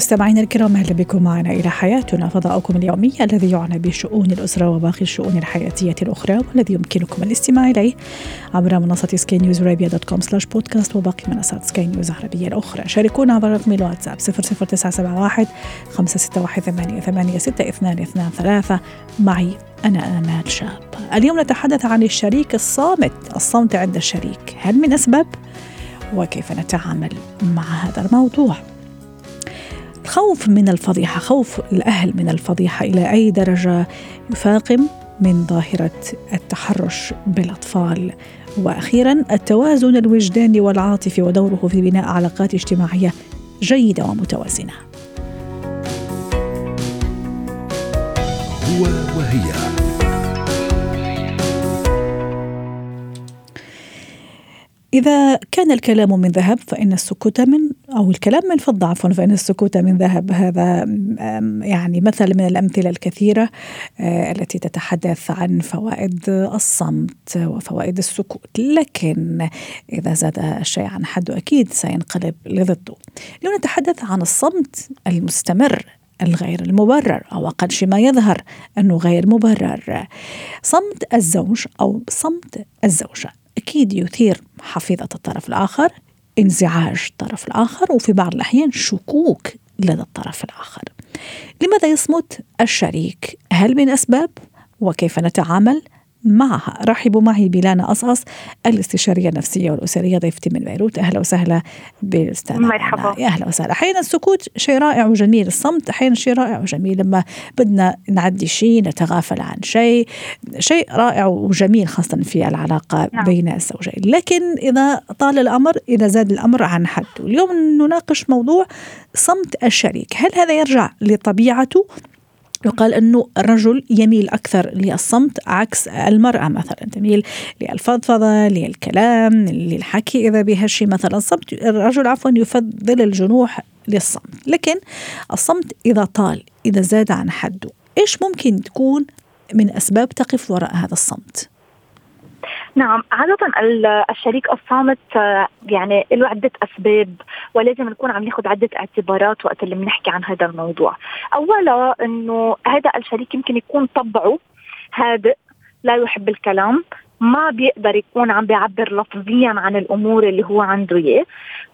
مستمعينا الكرام أهلا بكم معنا إلى حياتنا فضاؤكم اليومي الذي يعنى بشؤون الأسرة وباقي الشؤون الحياتية الأخرى والذي يمكنكم الاستماع إليه عبر منصة سكاي نيوز ارابيا dot com slash podcast وباقي منصات سكاي نيوز العربية الأخرى شاركونا عبر رقم الواتساب 00971 561 886223 معي أنا آمال شاب اليوم نتحدث عن الشريك الصامت الصمت عند الشريك هل من أسباب؟ وكيف نتعامل مع هذا الموضوع؟ خوف من الفضيحة خوف الأهل من الفضيحة إلى أي درجة يفاقم من ظاهرة التحرش بالأطفال. وأخيرا التوازن الوجداني والعاطفي ودوره في بناء علاقات اجتماعية جيدة ومتوازنة. هو وهي. إذا كان الكلام من ذهب فإن السكوت من أو الكلام من فضة عفوا فإن السكوت من ذهب. هذا يعني مثل من الأمثلة الكثيرة آه، التي تتحدث عن فوائد الصمت وفوائد السكوت. لكن إذا زاد الشيء عن حده أكيد سينقلب لضده. اليوم نتحدث عن الصمت المستمر الغير المبرر أو أقل شيء ما يظهر أنه غير مبرر. صمت الزوج أو صمت الزوجة. أكيد يثير حفيظة الطرف الآخر انزعاج الطرف الآخر وفي بعض الأحيان شكوك لدى الطرف الآخر لماذا يصمت الشريك؟ هل من أسباب؟ وكيف نتعامل معها رحبوا معي بلانا أصص الاستشارية النفسية والأسرية ضيفتي من بيروت. أهلا وسهلا بالأستاذة مرحبا. يا أهلا وسهلا. أحيانا السكوت شيء رائع وجميل. الصمت أحيانا شيء رائع وجميل. لما بدنا نعدي شيء نتغافل عن شيء شيء رائع وجميل خاصة في العلاقة نعم. بين الزوجين. لكن إذا طال الأمر إذا زاد الأمر عن حد. اليوم نناقش موضوع صمت الشريك. هل هذا يرجع لطبيعته؟ يقال أنه الرجل يميل أكثر للصمت عكس المرأة مثلا تميل للفضفضة للكلام للحكي إذا بها شيء مثلا. الصمت الرجل عفوا يفضل الجنوح للصمت لكن الصمت إذا طال إذا زاد عن حده إيش ممكن تكون من أسباب تقف وراء هذا الصمت؟ نعم عادة الشريك الصامت آه، يعني له عدة أسباب ولازم نكون عم ناخذ عدة اعتبارات وقت اللي بنحكي عن هذا الموضوع. أولا أنه هذا الشريك يمكن يكون طبعه هادئ لا يحب الكلام ما بيقدر يكون عم بيعبر لفظيا عن الأمور اللي هو عنده إياه.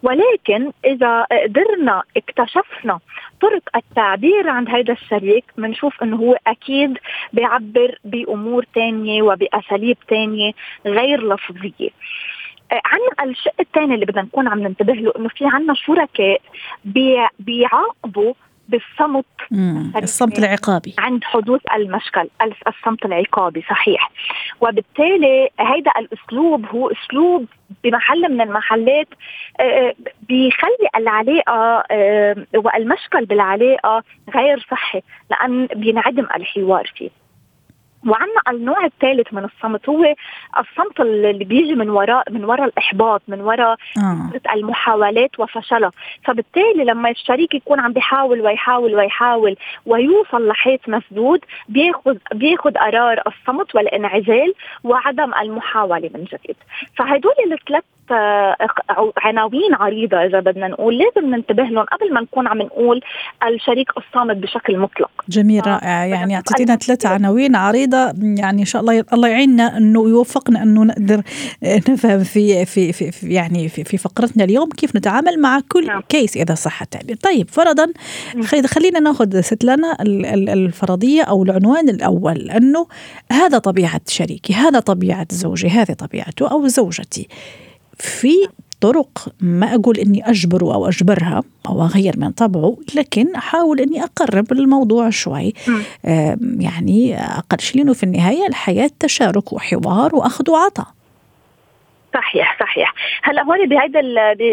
ولكن إذا قدرنا اكتشفنا طرق التعبير عند هذا الشريك بنشوف إنه هو أكيد بيعبر بأمور تانية وبأساليب تانية غير لفظية. عنا الشق الثاني اللي بدنا نكون عم ننتبه له إنه في عنا شركاء بيعاقبوا بالصمت الصمت العقابي. عند حدوث المشكل الصمت العقابي صحيح. وبالتالي هيدا الأسلوب هو أسلوب بمحل من المحلات آه، بيخلي العلاقة آه، والمشكل بالعلاقة غير صحي لأن بينعدم الحوار فيه. وعندنا النوع الثالث من الصمت. هو الصمت اللي بيجي من وراء من وراء الإحباط من وراء آه. المحاولات وفشلها. فبالتالي لما الشريك يكون عم بيحاول ويحاول ويحاول ويوصل لحيث مسدود بياخذ بياخذ قرار الصمت والانعزال وعدم المحاولة من جديد. فهدول الثلاث عناوين عريضة إذا بدنا نقول. لازم ننتبه لهم قبل ما نكون عم نقول الشريك الصامت بشكل مطلق. جميل رائع. يعني أعطيتينا ثلاث عناوين عريضة. يعني إن شاء الله الله يعيننا أنه يوفقنا أنه نقدر نفهم في في في, في يعني في, في فقرتنا اليوم كيف نتعامل مع كل نعم. كيس إذا صح التعبير. طيب فرضا خلينا نأخذ ست لنا الفرضية أو العنوان الأول. أنه هذا طبيعة شريكي هذا طبيعة زوجي هذه طبيعته أو زوجتي. في طرق ما أقول إني أجبره أو أجبرها أو أغير من طبعه لكن أحاول إني أقرب الموضوع شوي. يعني أقل شيء لأنه في النهاية الحياة تشارك وحوار وأخذ وعطاء. صحيح صحيح. هلأ هون بهيدا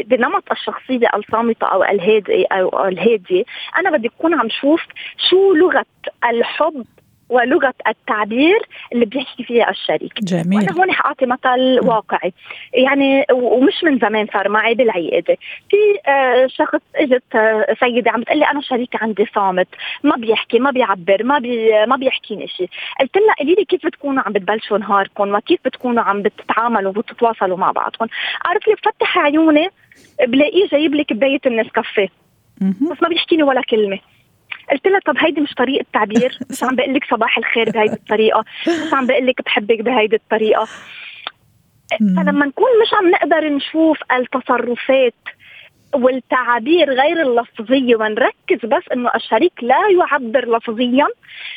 بنمط الشخصية الصامتة أو الهادئة أو الهادية أنا بدي أكون عم شوف شو لغة الحب ولغة التعبير اللي بيحكي فيها الشريك. جميل. وأنا هون حأعطي مثل واقعي. يعني ومش من زمان صار معي بالعيادة. في آه، شخص إجت آه، سيدة عم بتقول لي أنا شريك عندي صامت. ما بيحكي ما بيعبر ما بي ما بيحكيني شيء قلت لها قولي لي كيف بتكونوا عم بتبلشوا نهاركم؟ وكيف بتكونوا عم بتتعاملوا وبتتواصلوا مع بعضكم؟ قالت لي بفتح عيوني بلاقيه جايب لي كباية النسكافيه بس ما بيحكيني ولا كلمة. قلت لها طب هيدي مش طريقة تعبير؟ مش عم بقول لك صباح الخير بهيدي الطريقة. مش عم بقول لك بحبك بهيدي الطريقة. فلما نكون مش عم نقدر نشوف التصرفات والتعابير غير اللفظية ونركز بس إنه الشريك لا يعبر لفظيا.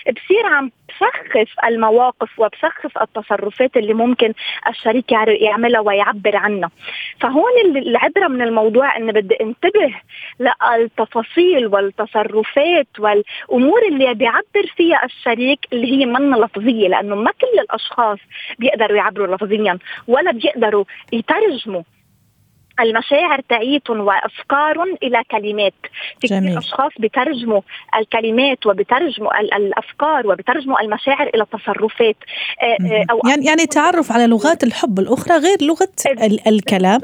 بصير عم بسخف المواقف وبسخف التصرفات اللي ممكن الشريك يعملها ويعبر عنها. فهون العبرة من الموضوع إنه بدي انتبه للتفاصيل والتصرفات والأمور اللي بيعبر فيها الشريك اللي هي من لفظية لأنه ما كل الأشخاص بيقدروا يعبروا لفظيا ولا بيقدروا يترجموا. المشاعر تاعيتهم وافكارهم إلى كلمات. في جميل. كثير أشخاص بترجموا الكلمات وبترجموا الأفكار وبترجموا المشاعر إلى تصرفات. آه، آه، أو يعني يعني تعرف على لغات الحب الأخرى غير لغة الكلام.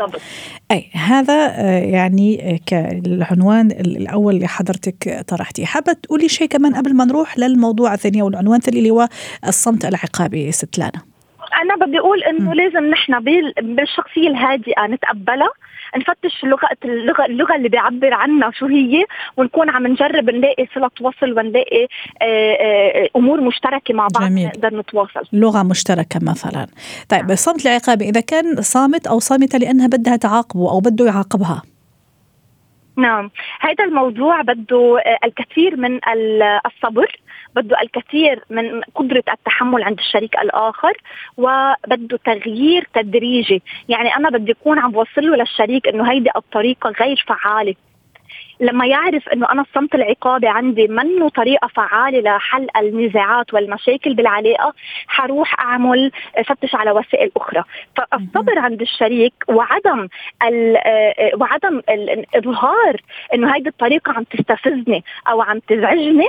أي هذا آه، يعني كالعنوان الأول اللي حضرتك طرحتيه. حابة تقولي شيء كمان قبل ما نروح للموضوع الثاني أو العنوان الثاني اللي هو الصمت العقابي ست لانا؟ أنا بدي أقول إنه لازم نحن بالشخصية الهادئة نتقبلها نفتش اللغة اللغة اللغة اللي بيعبر عنها شو هي ونكون عم نجرب نلاقي صلة وصل ونلاقي آه، آه، أمور مشتركة مع بعض جميل. نقدر نتواصل. لغة مشتركة مثلا. طيب الصمت العقابي إذا كان صامت أو صامتة لأنها بدها تعاقبه أو بده يعاقبها؟ نعم. هذا الموضوع بده آه، الكثير من الصبر. بده الكثير من قدرة التحمل عند الشريك الآخر وبده تغيير تدريجي. يعني أنا بدي أكون عم بوصل له للشريك إنه هيدي الطريقة غير فعالة. لما يعرف إنه أنا الصمت العقابي عندي منه طريقة فعالة لحل النزاعات والمشاكل بالعلاقة حروح أعمل فتش على وسائل أخرى. فالصبر عند الشريك وعدم وعدم الإظهار إنه هيدي الطريقة عم تستفزني أو عم تزعجني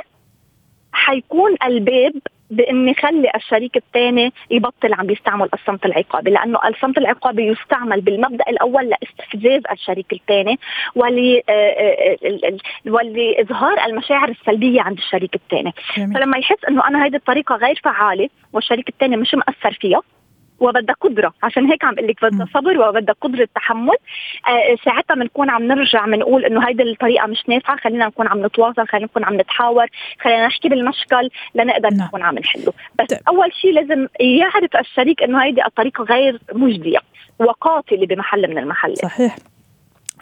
حيكون الباب باني خلي الشريك الثاني يبطل عم يستعمل الصمت العقابي لأنه الصمت العقابي يستعمل بالمبدأ الأول لاستفزاز الشريك الثاني ول آه، آه، ولاظهار المشاعر السلبية عند الشريك الثاني. فلما يحس إنه أنا هذه الطريقة غير فعالة والشريك الثاني مش مأثر فيها وبدها قدرة. عشان هيك عم بقول لك بدها صبر وبدها قدرة تحمل. آه ساعتها بنكون عم نرجع بنقول إنه هيدي الطريقة مش نافعة. خلينا نكون عم نتواصل خلينا نكون عم نتحاور خلينا نحكي بالمشكل لنقدر نعم. نكون عم نحله. بس طيب. أول شيء لازم يعرف الشريك إنه هيدي الطريقة غير مجدية وقاتلة بمحل من المحلات. صحيح.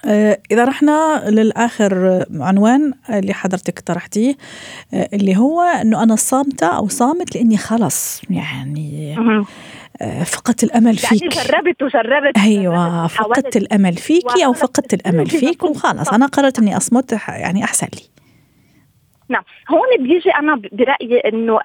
آه، إذا رحنا للآخر عنوان اللي حضرتك طرحتيه آه، اللي هو إنه أنا صامتة أو صامت لأني خلص. يعني آه، فقدت الأمل يعني فيك. يعني جربت وجربت أيوه فقدت الأمل فيكي أو فقدت الأمل فيك وخلاص أنا قررت إني أصمت يعني أحسن لي. نعم. هون بيجي أنا برأيي إنه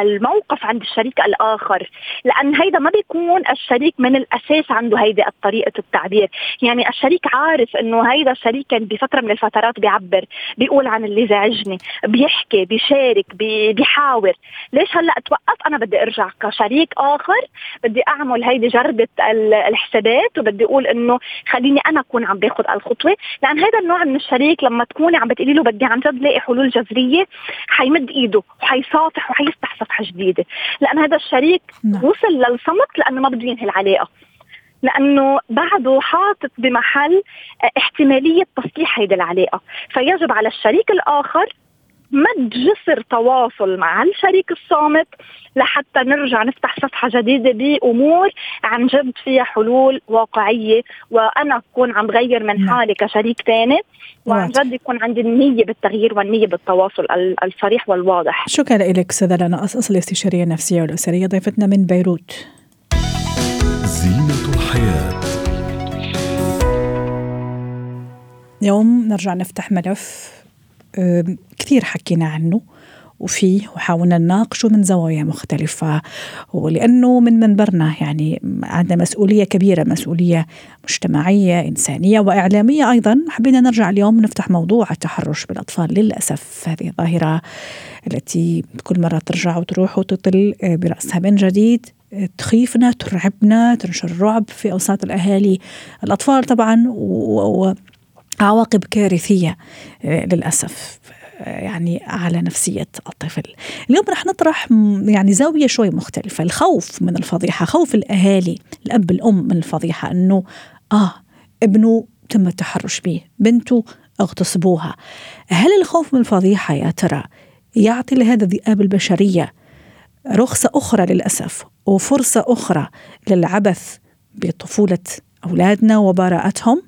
الموقف عند الشريك الآخر لأن هيدا ما بيكون الشريك من الأساس عنده هيدي طريقة التعبير. يعني الشريك عارف إنه هيدا الشريك كان بفترة من الفترات بيعبر بيقول عن اللي زعجني بيحكي بيشارك بي بيحاور. ليش هلأ اتوقف أنا بدي أرجع كشريك آخر بدي أعمل هيدي جربه الحسابات وبدي أقول إنه خليني أنا أكون عم باخذ الخطوة. لأن هذا النوع من الشريك لما تكوني عم بتقولي له بدي عن جد لاقي حلول جذرية الشخصيه حيمد إيده وحيصافح وحيفتح صفحه جديدة. لأن هذا الشريك نعم. وصل للصمت لأنه ما بده ينهي العلاقة. لأنه بعده حاطط بمحل احتمالية تصليح هيدي العلاقة. فيجب على الشريك الآخر مد جسر تواصل مع الشريك الصامت لحتى نرجع نفتح صفحة جديدة بأمور عن جد فيها حلول واقعية وأنا أكون عم بغير من نعم. حالي كشريك ثاني وعن جد يكون عندي النية بالتغيير والنية بالتواصل الصريح والواضح. شكرا لك سيدة لنا أصل الاستشاريه النفسيه والأسرية ضيفتنا من بيروت. زينة الحياة اليوم نرجع نفتح ملف كثير حكينا عنه وفيه وحاولنا نناقشه من زوايا مختلفة ولأنه من منبرنا يعني عندنا مسؤولية كبيرة مسؤولية مجتمعية إنسانية وإعلامية أيضا. حبينا نرجع اليوم نفتح موضوع التحرش بالأطفال للأسف. هذه الظاهرة التي كل مرة ترجع وتروح وتطل برأسها من جديد. تخيفنا ترعبنا تنشر الرعب في أوساط الأهالي. الأطفال طبعا وعواقب كارثية للأسف. يعني على نفسية الطفل. اليوم رح نطرح يعني زاوية شوي مختلفة. الخوف من الفضيحة خوف الأهالي الأب الأم من الفضيحة أنه آه ابنه تم التحرش به بنته اغتصبوها. هل الخوف من الفضيحة يا ترى يعطي لهذا الذئاب البشرية رخصة أخرى للأسف وفرصة أخرى للعبث بطفولة أولادنا وبراءتهم؟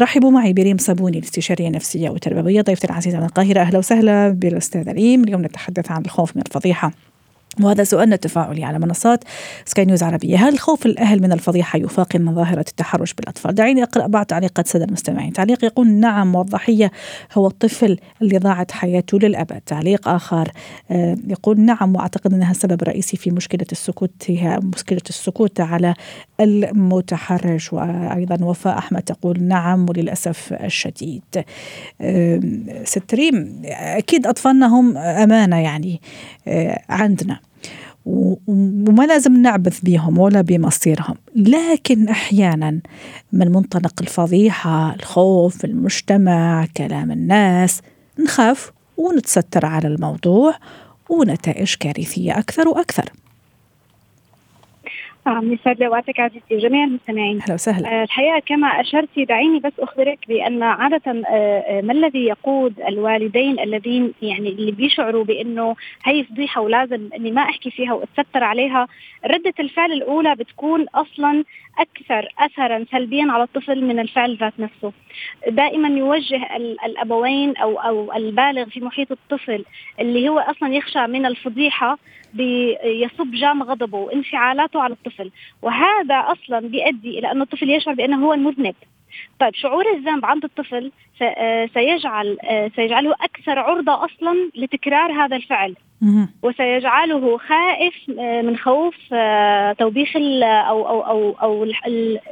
رحبوا معي بريم صابوني الاستشارية النفسية والتربوية ضيفتي العزيزة من القاهرة. أهلا وسهلا بالأستاذة ريم. اليوم نتحدث عن الخوف من الفضيحة. وهذا سؤالنا التفاعلي على منصات سكاي نيوز عربية. هل خوف الأهل من الفضيحة يفاقم ظاهرة التحرش بالأطفال؟ دعيني أقرأ بعض تعليقات سادة المستمعين. تعليق يقول نعم والضحية هو الطفل اللي ضاعت حياته للأبد. تعليق آخر آه، يقول نعم وأعتقد أنها سبب رئيسي في مشكلة السكوت هي مشكلة السكوت على المتحرش. وأيضا وفاء أحمد تقول نعم وللأسف الشديد. ست ريم أكيد أطفالنا هم أمانة يعني آه، عندنا. وما لازم نعبث بهم ولا بمصيرهم. لكن أحيانا من منطلق الفضيحة الخوف المجتمع كلام الناس نخاف ونتستر على الموضوع ونتائج كارثية أكثر وأكثر. نعم يسعد لي اوقاتك عزيزتي وجميع المستمعين. أهلا وسهلا. آه الحقيقة كما اشرتي دعيني بس أخبرك بأن عادة آه, آه، ما الذي يقود الوالدين الذين يعني اللي بيشعروا بأنه هي فضيحة ولازم إني ما أحكي فيها وأتستر عليها ردة الفعل الأولى بتكون أصلا أكثر اثرا سلبيا على الطفل من الفعل ذات نفسه. دائما يوجه الأبوين أو أو البالغ في محيط الطفل اللي هو أصلا يخشى من الفضيحة بيصب جام غضبه وانفعالاته على الطفل. وهذا أصلا بيؤدي إلى أن الطفل يشعر بأنه هو المذنب. طيب شعور الذنب عند الطفل آه، سيجعل آه، سيجعله أكثر عرضة أصلا لتكرار هذا الفعل. وسيجعله خائف آه، من خوف توبيخ أو أو أو أو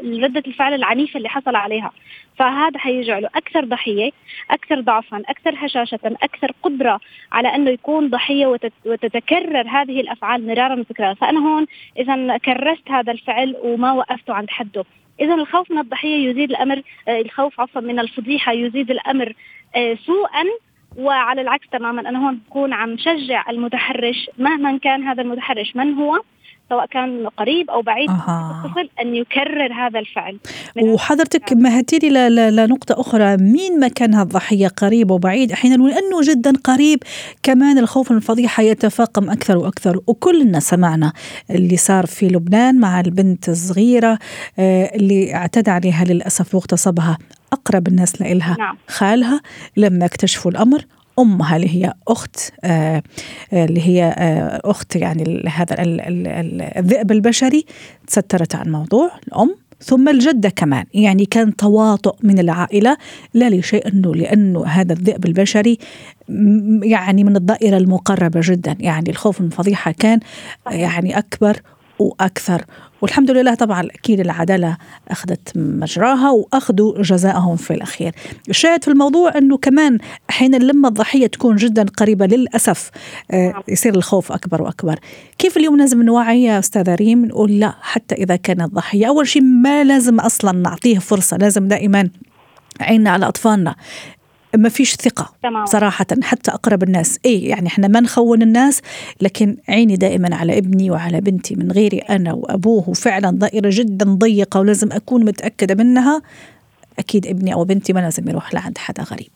ردة الفعل العنيفة اللي حصل عليها. فهذا حيجعله أكثر ضحية أكثر ضعفا أكثر هشاشة أكثر قدرة على أنه يكون ضحية وتتكرر هذه الأفعال مرارا وتكرارا. فأنا هون اذا كرست هذا الفعل وما وقفته عند حده. اذا الخوف من الضحية يزيد الأمر آه، الخوف عفوا من الفضيحة يزيد الأمر آه، سوءا وعلى العكس تماما أنا هون بكون عم شجع المتحرش مهما كان هذا المتحرش. من هو؟ سواء كان قريب أو بعيد أه. الطفل أن يكرر هذا الفعل. وحضرتك مهدتي لي لنقطة أخرى. مين ما كان الضحية قريب وبعيد أحيانا ولأنه جدا قريب كمان الخوف من الفضيحة يتفاقم أكثر وأكثر. وكلنا سمعنا اللي صار في لبنان مع البنت الصغيرة آه، اللي اعتدى عليها للأسف واغتصبها. أقرب الناس لإلها. نعم. خالها لما اكتشفوا الأمر امها اللي هي أخت؟ آه اللي هي آه أخت يعني هذا الذئب البشري. تسترت عن الموضوع الأم ثم الجدة كمان. يعني كان تواطؤ من العائلة لا لشيء أنه لأنه هذا الذئب البشري يعني من الدائرة المقربة جدا. يعني الخوف من الفضيحة كان يعني أكبر وأكثر. والحمد لله طبعا أكيد العدالة أخذت مجراها وأخذوا جزاءهم في الأخير. الشاهد في الموضوع أنه كمان أحيانا لما الضحية تكون جدا قريبة للأسف آه، يصير الخوف أكبر وأكبر. كيف اليوم لازم نوعي يا أستاذة ريم نقول لا حتى إذا كانت ضحية، أول شيء ما لازم أصلا نعطيه فرصة، لازم دائما عيننا على أطفالنا ما فيش ثقة تمام. صراحة حتى أقرب الناس. إيه يعني إحنا ما نخون الناس لكن عيني دائما على ابني وعلى بنتي من غيري أنا وأبوه وفعلا دائرة جدا ضيقة ولازم أكون متأكدة منها. أكيد ابني أو بنتي ما لازم يروح لعند حدا غريب.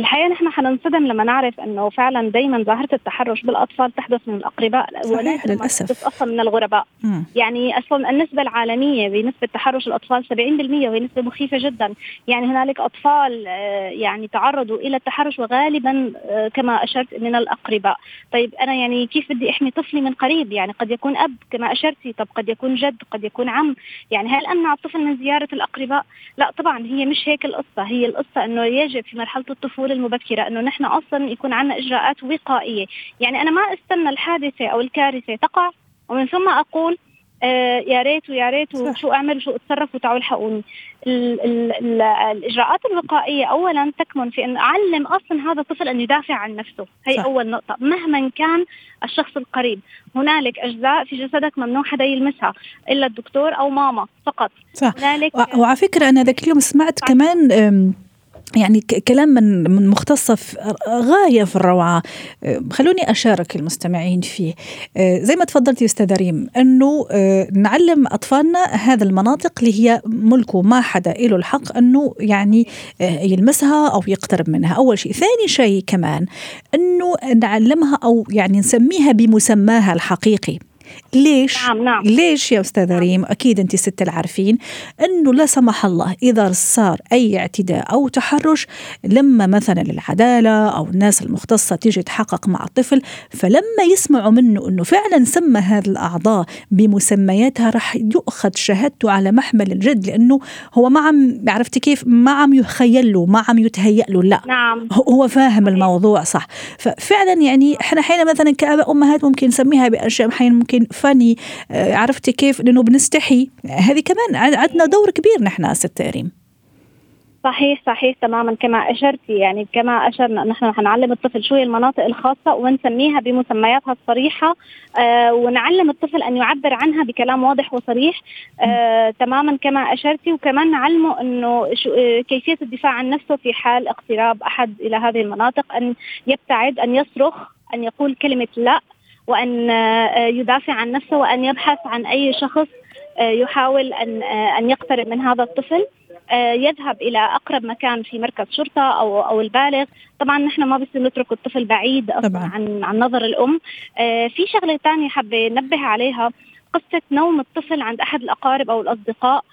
الحقيقة نحن حننصدم لما نعرف إنه فعلا دايما ظاهرة التحرش بالأطفال تحدث من الأقرباء صحيح للأسف. أصلا من الغرباء. م. يعني أصلا النسبة العالمية بنسبة تحرش الأطفال 70% وهي نسبة مخيفة جدا. يعني هنالك أطفال آه، يعني تعرضوا إلى التحرش وغالبا آه، كما أشرت من الأقرباء. طيب أنا يعني كيف بدي أحمي طفلي من قريب؟ يعني قد يكون أب كما أشرتي طب قد يكون جد قد يكون عم. يعني هل أمنع الطفل من زيارة الأقرباء؟ لا طبعا هي مش هيك القصة. هي القصة إنه يجب في مرحلة الطفولة الطفوله المبكرة أنه نحن أصلا يكون عندنا إجراءات وقائية. يعني أنا ما استنى الحادثة أو الكارثة تقع ومن ثم أقول آه يا ريت ويا ريت وشو أعمل وشو أتصرف وتعالوا الحقوني الإجراءات الوقائية اولا تكمن في أن أعلم أصلا هذا الطفل أن يدافع عن نفسه. هي صح. أول نقطة. مهما كان الشخص القريب. هنالك أجزاء في جسدك ممنوع حدا يلمسها إلا الدكتور أو ماما فقط. صح. هنالك وعلى فكرة أنا ذاك اليوم سمعت صح. كمان يعني كلام من من مختصة غاية في الروعة. آه، خلوني أشارك المستمعين فيه. آه، زي ما تفضلتي أستاذ ريم أنه آه، نعلم أطفالنا هذا المناطق اللي هي ملكه ما حدا له الحق أنه يعني يلمسها أو يقترب منها. أول شيء. ثاني شيء كمان أنه نعلمها أو يعني نسميها بمسماها الحقيقي. ليش؟ نعم نعم. ليش يا أستاذة نعم. ريم أكيد أنت ست العارفين أنه لا سمح الله إذا صار أي اعتداء أو تحرش لما مثلا العدالة أو الناس المختصة تيجي تحقق مع الطفل فلما يسمعوا منه أنه فعلا سمى هذه الأعضاء بمسمياتها رح يؤخذ شهادته على محمل الجد لأنه هو ما عم عرفتي كيف ما عم يخيل له ما عم يتهيأ له لا نعم. هو فاهم الموضوع صح ففعلا يعني إحنا حين مثلا كآباء أمهات ممكن نسميها بأشياء حين ممكن فني آه، عرفتي كيف؟ لأنه بنستحي. هذه كمان عندنا دور كبير نحن ست ريم صحيح صحيح تماما. كما اشرتي يعني كما أشرنا نحن حنعلم الطفل شو هي المناطق الخاصة ونسميها بمسمياتها الصريحة آه ونعلم الطفل أن يعبر عنها بكلام واضح وصريح آه تماما كما اشرتي وكمان نعلمه أنه آه كيفية الدفاع عن نفسه في حال اقتراب أحد إلى هذه المناطق أن يبتعد أن يصرخ أن يقول كلمة لا. وأن آه، يدافع عن نفسه وأن يبحث عن أي شخص آه، يحاول أن آه، أن يقترب من هذا الطفل. يذهب إلى أقرب مكان في مركز شرطة أو أو البالغ. طبعا نحن ما بصير نترك الطفل بعيد طبعا. عن عن نظر الأم. في شغلة ثانية حابة نبه عليها. قصة نوم الطفل عند أحد الأقارب أو الأصدقاء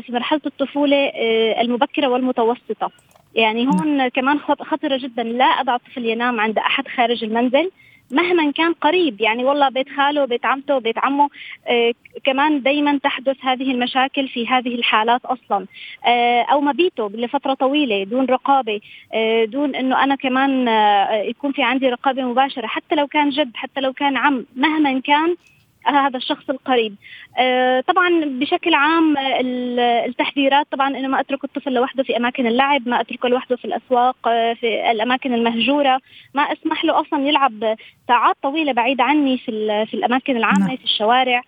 في مرحلة الطفولة المبكرة والمتوسطة. يعني هون كمان خطرة جدا. لا أضع الطفل ينام عند أحد خارج المنزل. مهما كان قريب. يعني والله بيت خاله بيت عمته بيت عمه آه كمان دائما تحدث هذه المشاكل في هذه الحالات أصلا. آه أو مبيته لفترة طويلة دون رقابة آه دون إنه أنا كمان آه يكون في عندي رقابة مباشرة حتى لو كان جد حتى لو كان عم مهما كان هذا الشخص القريب. آه، طبعا بشكل عام التحذيرات طبعا إنه ما أترك الطفل لوحده في أماكن اللعب ما أتركه لوحده في الأسواق آه، في الأماكن المهجورة ما أسمح له أصلا يلعب ساعات طويلة بعيد عني في في الأماكن العامة نعم. في الشوارع.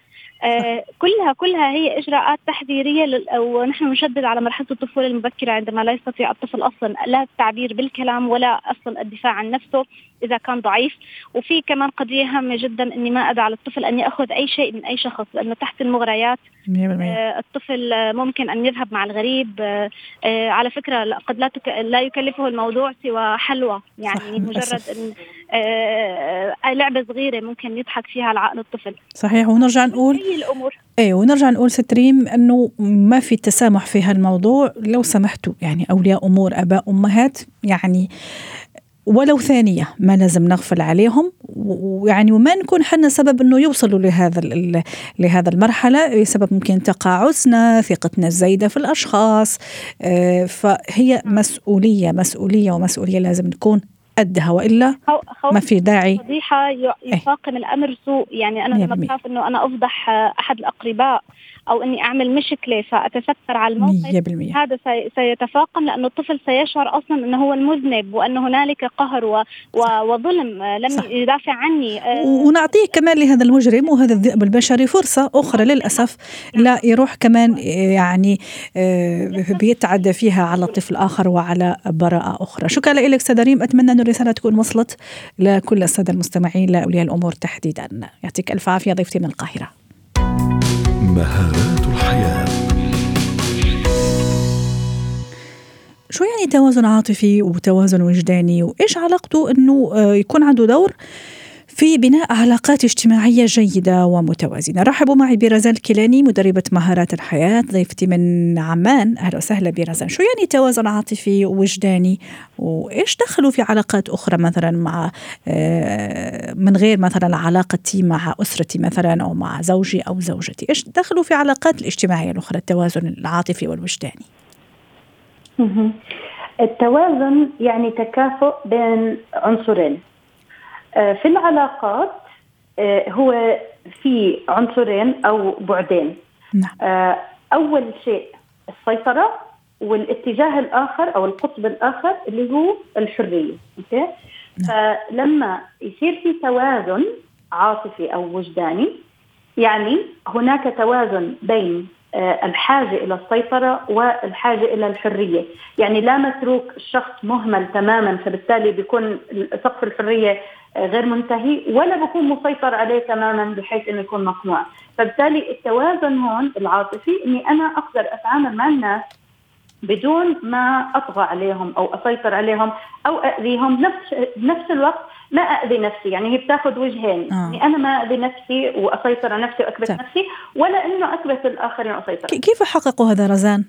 آه كلها كلها هي إجراءات تحذيرية ونحن نشدد على مرحلة الطفولة المبكرة عندما لا يستطيع الطفل أصلا لا التعبير بالكلام ولا أصلا الدفاع عن نفسه. إذا كان ضعيف. وفي كمان قضية هامة جدا إني ما ادع للطفل أن يأخذ أي شيء من أي شخص لأنه تحت المغريات آه الطفل ممكن أن يذهب مع الغريب آه آه على فكرة قد لا تك... لا يكلفه الموضوع سوى حلوى. يعني مجرد إن آه لعبة صغيرة ممكن يضحك فيها على الطفل. صحيح. ونرجع نقول الأمور. إيه ونرجع نقول ست ريم إنه ما في تسامح في هالموضوع. لو سمحتوا يعني أولياء أمور آباء أمهات يعني ولو ثانية ما لازم نغفل عليهم. ويعني وما نكون حنا سبب إنه يوصلوا لهذا لهذا المرحلة بسبب ممكن تقاعسنا ثقتنا الزايدة في الأشخاص. آه، فهي مسؤولية مسؤولية ومسؤولية لازم نكون قدها. وإلا ما في داعي. فضيحه إيه. يفاقم الأمر سوء. يعني أنا لما بخاف إنه أنا أفضح أحد الأقرباء أو إني أعمل مشكلة فأتستر على الموقف 100% هذا سيتفاقم لأنه الطفل سيشعر أصلا إنه هو المذنب وان هنالك قهر و... و... وظلم لم صح. يدافع عني. آه، ونعطيه كمان لهذا المجرم وهذا الذئب البشري فرصة أخرى للأسف لا يروح كمان يعني آه، بيتعدى فيها على طفل اخر وعلى براءة أخرى. شكرا لك أستاذ ريم. أتمنى أن الرسالة تكون وصلت لكل السادة المستمعين لأولياء الأمور تحديدا. يعطيك ألف عافية ضيفتي من القاهرة. مهارات الحياة. شو يعني توازن عاطفي وتوازن وجداني؟ وإيش علاقته إنه آه، يكون عنده دور في بناء علاقات اجتماعية جيدة ومتوازنة. رحبوا معي برزان الكيلاني مدربة مهارات الحياة ضيفتي من عمان. أهلا وسهلا برزان. شو يعني توازن عاطفي ووجداني؟ وإيش دخلوا في علاقات أخرى مثلا مع آه، من غير مثلا علاقتي مع أسرتي مثلا أو مع زوجي أو زوجتي؟ إيش دخلوا في علاقات الاجتماعية الأخرى التوازن العاطفي والوجداني؟ التوازن يعني تكافؤ بين عنصرين. في العلاقات آه، هو في عنصرين أو بعدين نعم. آه، أول شيء السيطرة والاتجاه الآخر أو القطب الآخر اللي هو الحرية أوكي نعم. فلما يصير في توازن عاطفي أو وجداني يعني هناك توازن بين آه، الحاجة إلى السيطرة والحاجة إلى الحرية يعني لا متروك الشخص مهمل تماما فبالتالي بيكون سقف الحرية آه، غير منتهي ولا بكون مسيطر عليه تماما بحيث إنه يكون مقنوع فبالتالي التوازن هون العاطفي إني أنا أقدر أتعامل مع الناس بدون ما أطغى عليهم أو أسيطر عليهم أو اذيهم نفس بنفس الوقت ما اذي نفسي يعني هي بتاخذ وجهين آه. يعني أنا ما اذي نفسي وأسيطر على نفسي وأكبت طيب. نفسي ولا إنه أكبت الآخرين وأسيطر كيف حققوا هذا رزان؟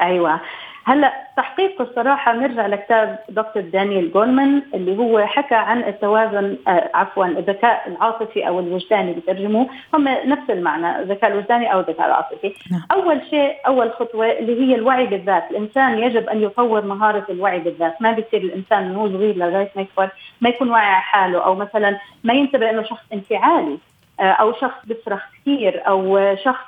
أيوه هلا تحقيق الصراحة نرجع لكتاب دكتور دانيال جولمان اللي هو حكى عن التوازن آه عفوا الذكاء العاطفي أو الوجداني بترجموه. هم نفس المعنى الذكاء الوجداني أو الذكاء العاطفي. نعم. أول شيء أول خطوة اللي هي الوعي بالذات. الإنسان يجب أن يطور مهارة الوعي بالذات. ما بيصير الإنسان من هو صغير لغاية ما يكبر ما يكون واعي حاله أو مثلا ما ينتبه إنه شخص انفعالي. أو شخص بيصرخ كثير أو شخص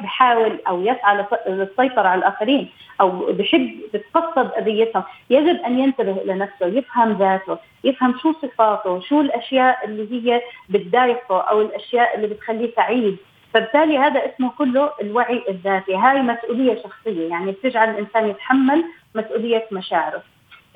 بحاول أو يسعى للس- للسيطرة على الآخرين أو بحب بتقصد اذيتهم يجب أن ينتبه إلى نفسه يفهم ذاته يفهم شو صفاته شو الأشياء اللي هي بتضايقه أو الأشياء اللي بتخليه سعيد. فبالتالي هذا اسمه كله الوعي الذاتي. هاي مسؤولية شخصية يعني بتجعل الإنسان يتحمل مسؤولية مشاعره.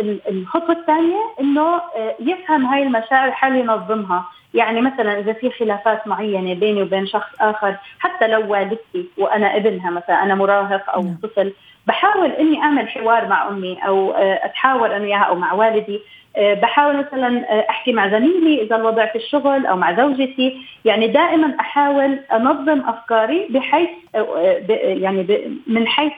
الخطوة الثانية إنه آه، يفهم هاي المشاعر حال ينظمها. يعني مثلا إذا في خلافات معينة بيني وبين شخص آخر حتى لو والدتي وأنا ابنها مثلا أنا مراهق أو نعم. طفل بحاول إني أعمل حوار مع أمي أو آه، أتحاور أنا وياها أو مع والدي. آه، بحاول مثلا أحكي مع زميلي إذا الوضع في الشغل أو مع زوجتي. يعني دائما أحاول أنظم أفكاري بحيث يعني من حيث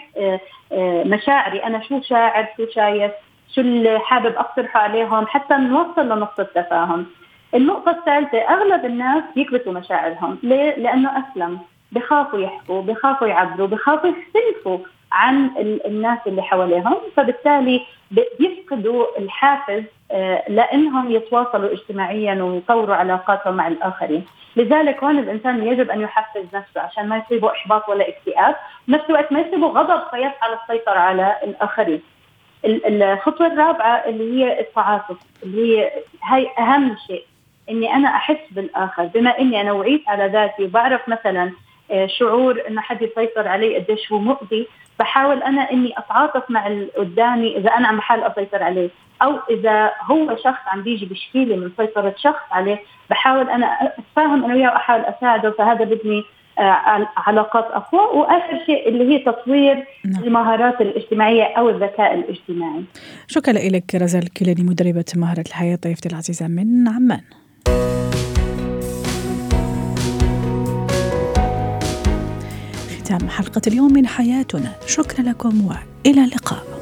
مشاعري. أنا شو شاعر شو شايف شو اللي حابب اقترحه عليهم حتى نوصل لنقطة تفاهم النقطة الثالثة أغلب الناس يكبتوا مشاعرهم. ليه؟ لأنه أسلم. بخافوا يحكوا بخافوا يعبروا بخافوا يختلفوا عن ال- الناس اللي حواليهم. فبالتالي بيفقدوا الحافز آه، لأنهم يتواصلوا اجتماعيا ويطوروا علاقاتهم مع الآخرين. لذلك هون الإنسان يجب أن يحفز نفسه عشان ما يصيبه إحباط ولا اكتئاب. بنفس الوقت ما يصيبه غضب فيسعى للسيطرة على الآخرين. ال- الخطوة الرابعة اللي هي التعاطف اللي هي هاي أهم شيء إني أنا أحس بالآخر. بما إني أنا وعيت على ذاتي وبعرف مثلا آه، شعور إنه حد يسيطر علي قديش هو مؤذي بحاول أنا إني أتعاطف مع اللي قدامي إذا أنا عم بحاول أسيطر عليه. أو إذا هو شخص عم بيجي بيشكي لي من سيطرة شخص عليه بحاول أنا أتفاهم أنا وياه وأحاول أساعده فهذا بدني علاقات أقوى. وآخر شيء اللي هي تطوير نعم. المهارات الاجتماعية أو الذكاء الاجتماعي. شكرا لك رزال الكيلاني مدربة مهارة الحياة ضيفتي العزيزة من عمان. ختام حلقة اليوم من حياتنا. شكرا لكم وإلى اللقاء.